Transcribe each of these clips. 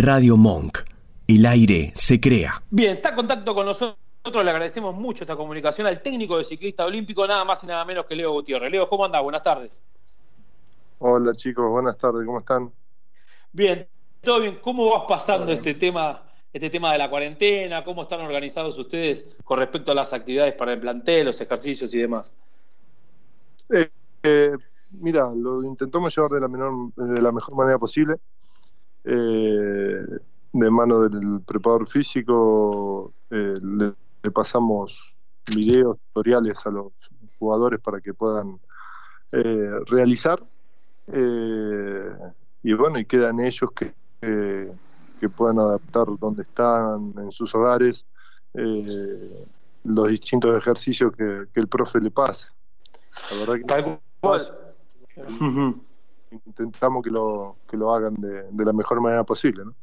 Radio Monk. El aire se crea. Bien, está en contacto con nosotros. Nosotros le agradecemos mucho esta comunicación al técnico de ciclista olímpico, nada más y nada menos que Leo Gutiérrez. Leo, ¿cómo anda? Buenas tardes. Hola chicos, buenas tardes, ¿cómo están? Bien, todo bien. ¿Cómo vas pasando este tema, este tema de la cuarentena? ¿Cómo están organizados ustedes con respecto a las actividades para el plantel, los ejercicios y demás? Eh, eh, mira, lo intentamos llevar de la, menor, de la mejor manera posible. Eh, de mano del preparador físico eh, le, pasamos videos, tutoriales a los jugadores para que puedan eh, realizar. y bueno, y quedan ellos que, que puedan adaptar donde están, en sus hogares, los distintos ejercicios que, el profe le pasa. La verdad que intentamos que lo, que lo hagan de, la mejor manera posible. ¿no?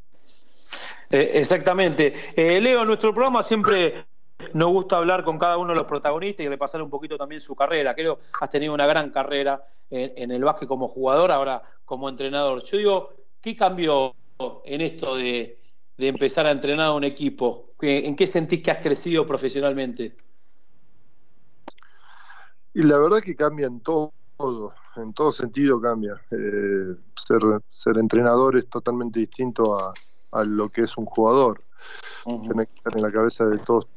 Eh, exactamente. Eh, Leo, nuestro programa siempre nos gusta hablar con cada uno de los protagonistas y repasar un poquito también su carrera. Creo que has tenido una gran carrera en, el básquet como jugador, ahora como entrenador. Yo digo, ¿qué cambió en esto de, de empezar a entrenar a un equipo? ¿En qué sentís que has crecido profesionalmente? Y la verdad que cambia en todo todo, en todo sentido cambia. Eh, ser, ser entrenador es totalmente distinto a, lo que es un jugador. Tienes que estar en la cabeza de todos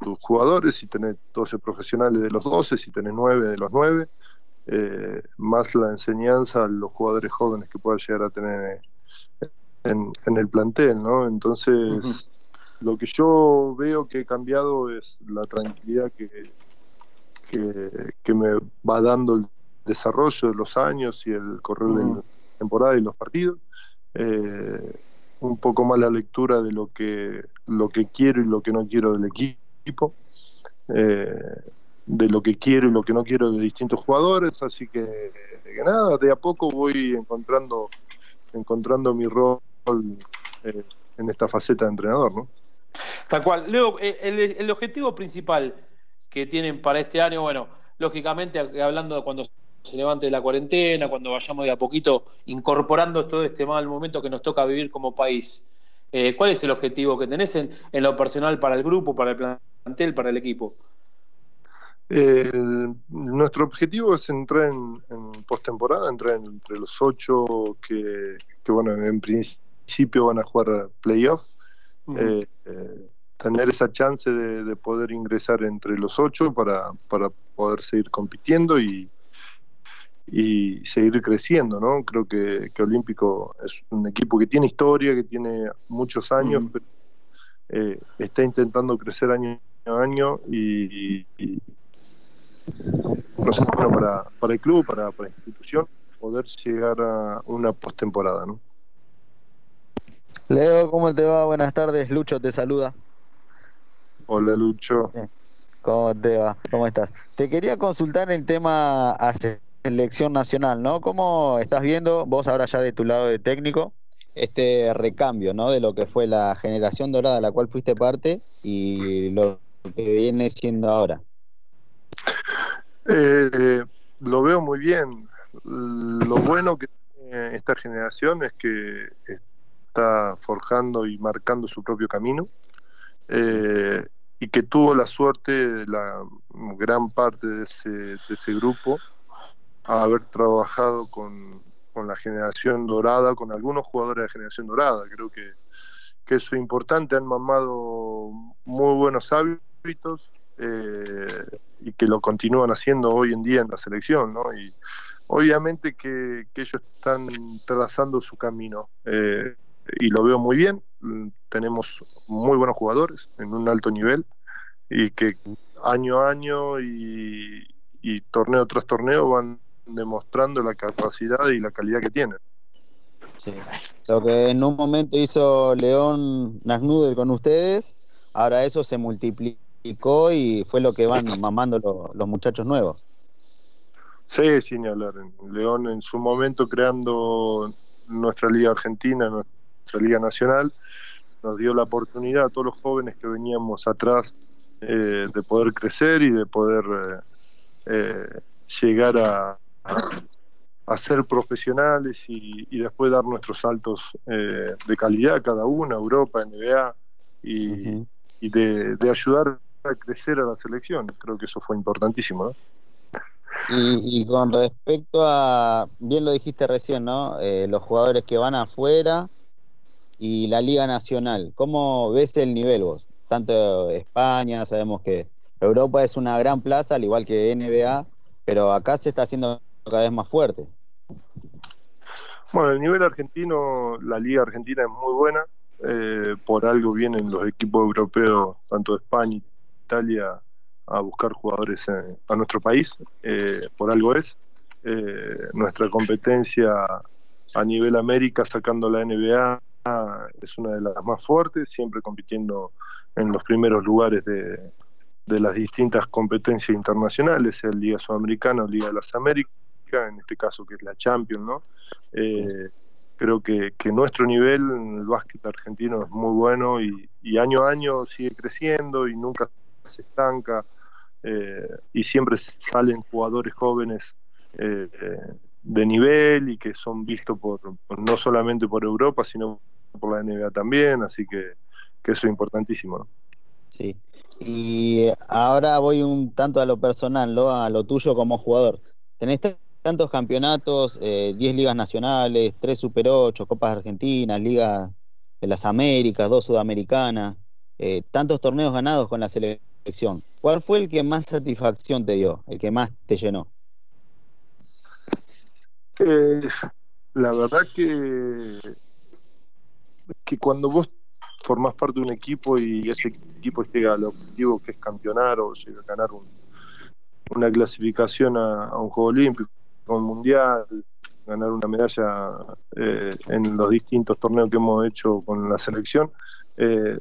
tus jugadores y tener 12 profesionales de los 12, si tenés 9 de los 9, eh, más la enseñanza a los jugadores jóvenes que puedas llegar a tener en, el plantel, ¿no? Entonces, lo que yo veo que he cambiado es la tranquilidad que, que, que me va dando el desarrollo de los años y el correr de la temporada y los partidos. Eh, un poco más la lectura de lo que, lo que quiero y lo que no quiero del equipo. Eh, de lo que quiero y lo que no quiero de distintos jugadores, así que, nada, de a poco voy encontrando encontrando mi rol eh, en esta faceta de entrenador, ¿no? Tal cual. Leo, el, el, objetivo principal que tienen para este año, bueno, lógicamente hablando de cuando se levante la cuarentena, cuando vayamos de a poquito incorporando todo este mal momento que nos toca vivir como país. Eh, ¿Cuál es el objetivo que tenés en, lo personal para el grupo, para el plantel, para el equipo? nuestro objetivo es entrar en, postemporada, entrar entre los ocho que, bueno, en principio van a jugar playoff. Eh, eh, tener esa chance de, poder ingresar entre los ocho para, para poder seguir compitiendo y, y seguir creciendo, ¿no? Creo que, Olímpico es un equipo que tiene historia, que tiene muchos años, pero eh, está intentando crecer año a año y, no sé, bueno, para, para el club, para, para la institución, poder llegar a una postemporada, ¿no? Leo, ¿cómo te va? Buenas tardes, Lucho te saluda. Hola Lucho. ¿Cómo te va? ¿Cómo estás? Te quería consultar el tema hace selección nacional, ¿no? ¿Cómo estás viendo vos ahora ya de tu lado de técnico este recambio, ¿no? De lo que fue la generación dorada a la cual fuiste parte y lo que viene siendo ahora. Eh, lo veo muy bien. Lo bueno que tiene esta generación es que está forjando y marcando su propio camino eh, y que tuvo la suerte de la gran parte de ese, de ese grupo haber trabajado con, la generación dorada, con algunos jugadores de generación dorada. Creo que, que eso es importante, han mamado muy buenos hábitos eh, y que lo continúan haciendo hoy en día en la selección, ¿no? Y obviamente que, ellos están trazando su camino eh, y lo veo muy bien. Tenemos muy buenos jugadores en un alto nivel y que año a año y, y torneo tras torneo van demostrando la capacidad y la calidad que tienen. Sí. Lo que en un momento hizo León Nasnude con ustedes, ahora eso se multiplicó y fue lo que van mamando los muchachos nuevos. Sí, sin hablar. León en su momento creando nuestra Liga Argentina, nuestra Liga Nacional, nos dio la oportunidad a todos los jóvenes que veníamos atrás eh, de poder crecer y de poder eh, eh, llegar a, a ser profesionales y, después dar nuestros saltos eh, de calidad cada uno, Europa, NBA, y, de, ayudar a crecer a la selección. Creo que eso fue importantísimo. Y, con respecto a, bien lo dijiste recién, ¿no? Eh, los jugadores que van afuera y la Liga Nacional, ¿cómo ves el nivel vos? Tanto España, sabemos que Europa es una gran plaza, al igual que NBA, pero acá se está haciendo cada vez más fuerte. Bueno, el nivel argentino, la liga argentina es muy buena, eh, por algo vienen los equipos europeos, tanto de España, Italia, a buscar jugadores a nuestro país, eh, por algo es. Eh, nuestra competencia a nivel América, sacando la NBA, es una de las más fuertes, siempre compitiendo en los primeros lugares de, de las distintas competencias internacionales, sea Liga Sudamericana Liga de las Américas, en este caso que es la Champions, ¿no? Eh, creo que, nuestro nivel en el básquet argentino es muy bueno y, año a año sigue creciendo y nunca se estanca eh, y siempre salen jugadores jóvenes eh, de nivel y que son vistos por, no solamente por Europa sino por la NBA también, así que, que eso es importantísimo. ¿no? Sí. Y ahora voy un tanto a lo personal, ¿no? a lo tuyo como jugador. Tenés tantos campeonatos, 10 eh, ligas nacionales, 3 Super 8, Copas Argentinas, Ligas de las Américas, 2 Sudamericanas, eh, tantos torneos ganados con la selección. ¿Cuál fue el que más satisfacción te dio, el que más te llenó? Eh, la verdad que, que cuando vos formás parte de un equipo y ese equipo llega al objetivo que es campeonar o llega a ganar una clasificación a, un Juego Olímpico, un Mundial, ganar una medalla eh, en los distintos torneos que hemos hecho con la selección, eh,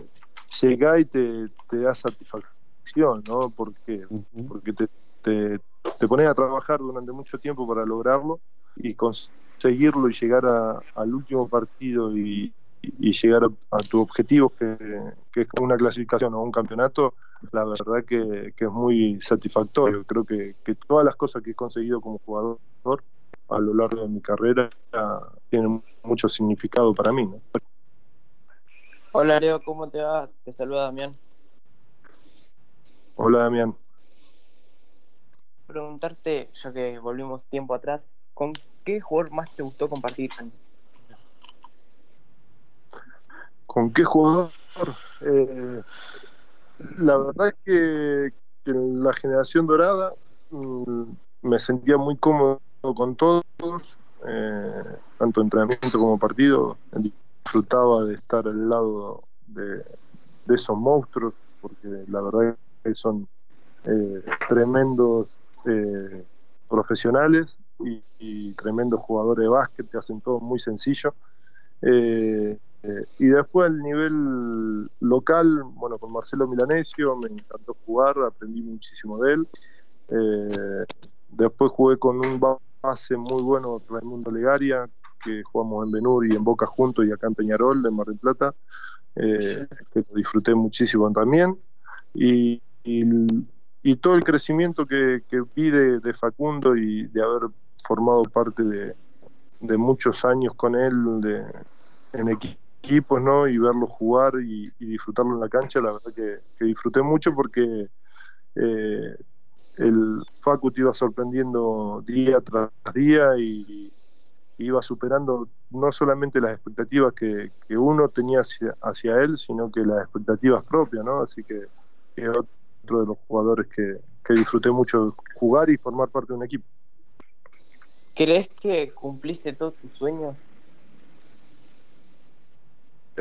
llega y te, da satisfacción, ¿no? Porque, porque te, te, te, pones a trabajar durante mucho tiempo para lograrlo y conseguirlo y llegar al último partido y, y llegar a, tu objetivo, que, es una clasificación o un campeonato, la verdad que, es muy satisfactorio. Creo que, todas las cosas que he conseguido como jugador a lo largo de mi carrera tienen mucho significado para mí. Hola Leo, ¿cómo te va? Te saluda Damián. Hola Damián. Preguntarte, ya que volvimos tiempo atrás, ¿con qué jugador más te gustó compartir ¿Con qué jugador? Eh, la verdad es que, en la generación dorada mm, me sentía muy cómodo con todos, eh, tanto entrenamiento como partido. Disfrutaba de estar al lado de, esos monstruos, porque la verdad es que son eh, tremendos profesionales y, y, tremendos jugadores de básquet que hacen todo muy sencillo. Eh, y después al nivel local, bueno, con Marcelo Milanesio, me encantó jugar, aprendí muchísimo de él. Eh, después jugué con un base muy bueno, Raimundo Legaria, que jugamos en Benur y en Boca juntos y acá en Peñarol, de Mar del Plata, eh, que disfruté muchísimo también. Y, y, todo el crecimiento que, que vi de, Facundo y de haber formado parte de, de muchos años con él de, en equipo equipos, ¿no? Y verlo jugar y, disfrutarlo en la cancha, la verdad que, disfruté mucho porque eh, el Facu te iba sorprendiendo día tras día y, iba superando no solamente las expectativas que, uno tenía hacia, él, sino que las expectativas propias, ¿no? Así que es otro de los jugadores que, que disfruté mucho jugar y formar parte de un equipo. ¿Crees que cumpliste todos tus sueños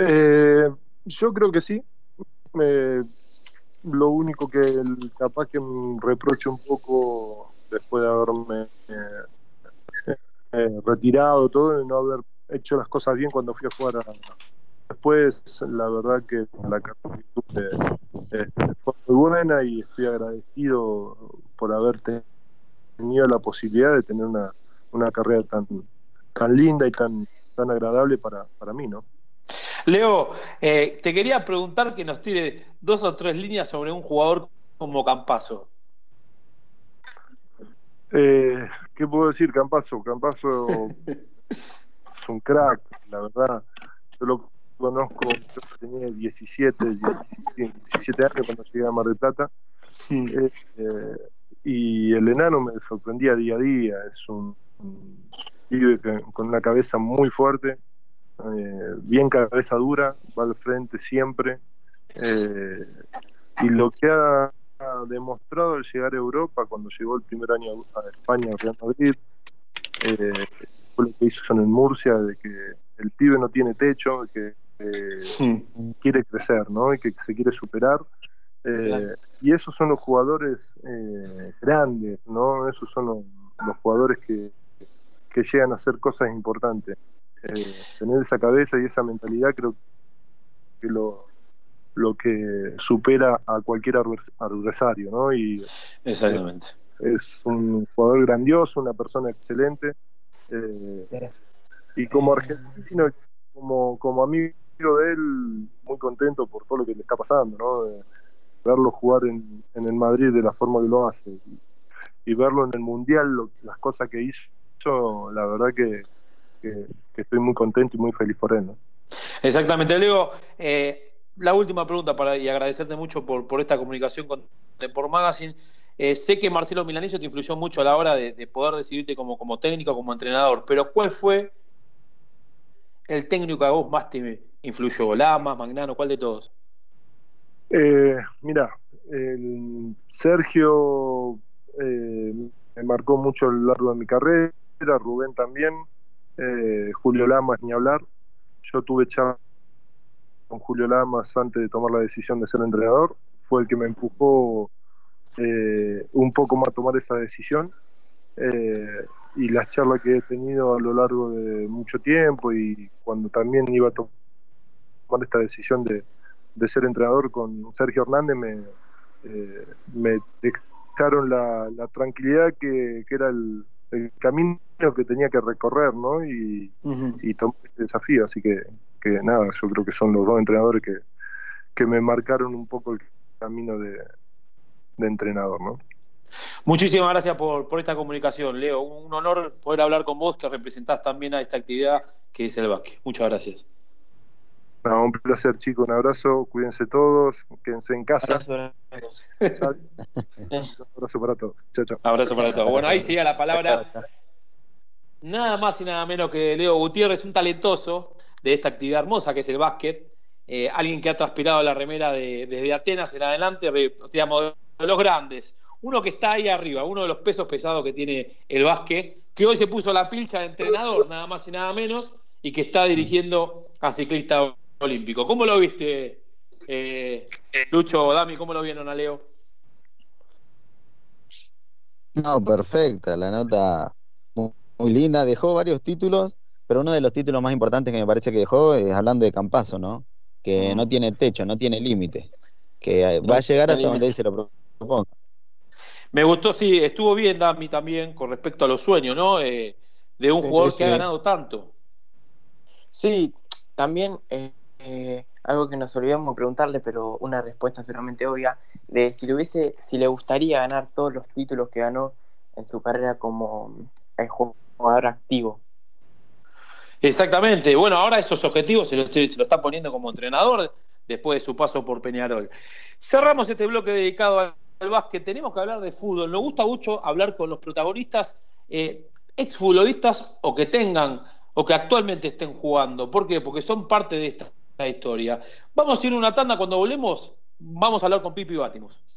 eh, yo creo que sí. lo único que capaz que me reprocho un poco después de haberme eh, eh, retirado todo y no haber hecho las cosas bien cuando fui a jugar después la verdad que la carrera fue muy buena y estoy agradecido por haber tenido la posibilidad de tener una, una carrera tan tan linda y tan tan agradable para, para mí no Leo, eh, te quería preguntar que nos tire dos o tres líneas sobre un jugador como Campazo. Eh, ¿Qué puedo decir? Campazo. Campazo es un crack, la verdad. Yo lo conozco, yo tenía 17, 17 años cuando llegué a Mar del Plata. Eh, eh, y el enano me sorprendía día a día. Es un, pibe con una cabeza muy fuerte, eh, bien cabeza dura, va al frente siempre. Eh, y lo que ha, demostrado al llegar a Europa, cuando llegó el primer año a España, a Real Madrid, eh, fue lo que hizo en el Murcia, de que el pibe no tiene techo, que quiere crecer, ¿no? Y que se quiere superar. Y esos son los jugadores grandes, ¿no? Esos son los, jugadores que, que llegan a hacer cosas importantes. Eh, tener esa cabeza y esa mentalidad creo que lo, lo que supera a cualquier adversario, ¿no? Y, Exactamente. Es, un jugador grandioso, una persona excelente. Eh, y como argentino, como, como amigo de él, muy contento por todo lo que le está pasando, ¿no? verlo jugar en, en, el Madrid de la forma que lo hace y, verlo en el Mundial, las cosas que hizo, la verdad que, que, estoy muy contento y muy feliz por él. ¿no? Exactamente, Leo. Eh, la última pregunta para, y agradecerte mucho por, por esta comunicación con por Magazine. Eh, sé que Marcelo Milanesio te influyó mucho a la hora de, poder decidirte como, como técnico, como entrenador, pero ¿cuál fue el técnico que a vos más te influyó? ¿Lama, Magnano, cuál de todos? Eh, mira, Sergio eh, me marcó mucho a lo largo de mi carrera, Rubén también, eh, Julio Lamas ni hablar. Yo tuve charla con Julio Lamas antes de tomar la decisión de ser entrenador. Fue el que me empujó eh, un poco más a tomar esa decisión. Eh, y las charlas que he tenido a lo largo de mucho tiempo y cuando también iba a tomar esta decisión de, ser entrenador con Sergio Hernández me, me dejaron la, tranquilidad que era el, el camino que tenía que recorrer, ¿no? Y, tomé este desafío, así que, nada, yo creo que son los dos entrenadores que, que me marcaron un poco el camino de, entrenador, ¿no? Muchísimas gracias por, por, esta comunicación, Leo. Un honor poder hablar con vos, que representás también a esta actividad que es el básquet. Muchas gracias. Un placer, chicos. Un abrazo. Cuídense todos. Quédense en casa. Abrazo, abrazo para todos. Chao, chao. Abrazo para todos. Bueno, ahí sigue la palabra nada más y nada menos que Leo Gutiérrez, un talentoso de esta actividad hermosa que es el básquet, eh, alguien que ha transpirado la remera desde Atenas en adelante, digamos, de los grandes, uno que está ahí arriba, uno de los pesos pesados que tiene el básquet, que hoy se puso la pilcha de entrenador, nada más y nada menos, y que está dirigiendo a ciclista olímpico. ¿Cómo lo viste, eh, Lucho Dami? ¿Cómo lo vieron a Leo? No, perfecta, la nota muy linda, dejó varios títulos, pero uno de los títulos más importantes que me parece que dejó es hablando de Campazo, ¿no? Que no tiene techo, no tiene límite, que va a llegar hasta donde él se lo proponga. Me gustó, sí, estuvo bien Dami también con respecto a los sueños, ¿no? Eh, de un jugador que ha ganado tanto. Sí, también eh, eh, algo que nos olvidamos preguntarle, pero una respuesta seguramente obvia, de si le hubiese, si le gustaría ganar todos los títulos que ganó en su carrera como jugador jugador activo. Exactamente. Bueno, ahora esos objetivos se lo, está poniendo como entrenador después de su paso por Peñarol. Cerramos este bloque dedicado al básquet. Tenemos que hablar de fútbol. Nos gusta mucho hablar con los protagonistas, eh, exfutbolistas o que tengan o que actualmente estén jugando. ¿Por qué? Porque son parte de esta, historia. Vamos a ir una tanda cuando volvemos. Vamos a hablar con Pipi Bátimos.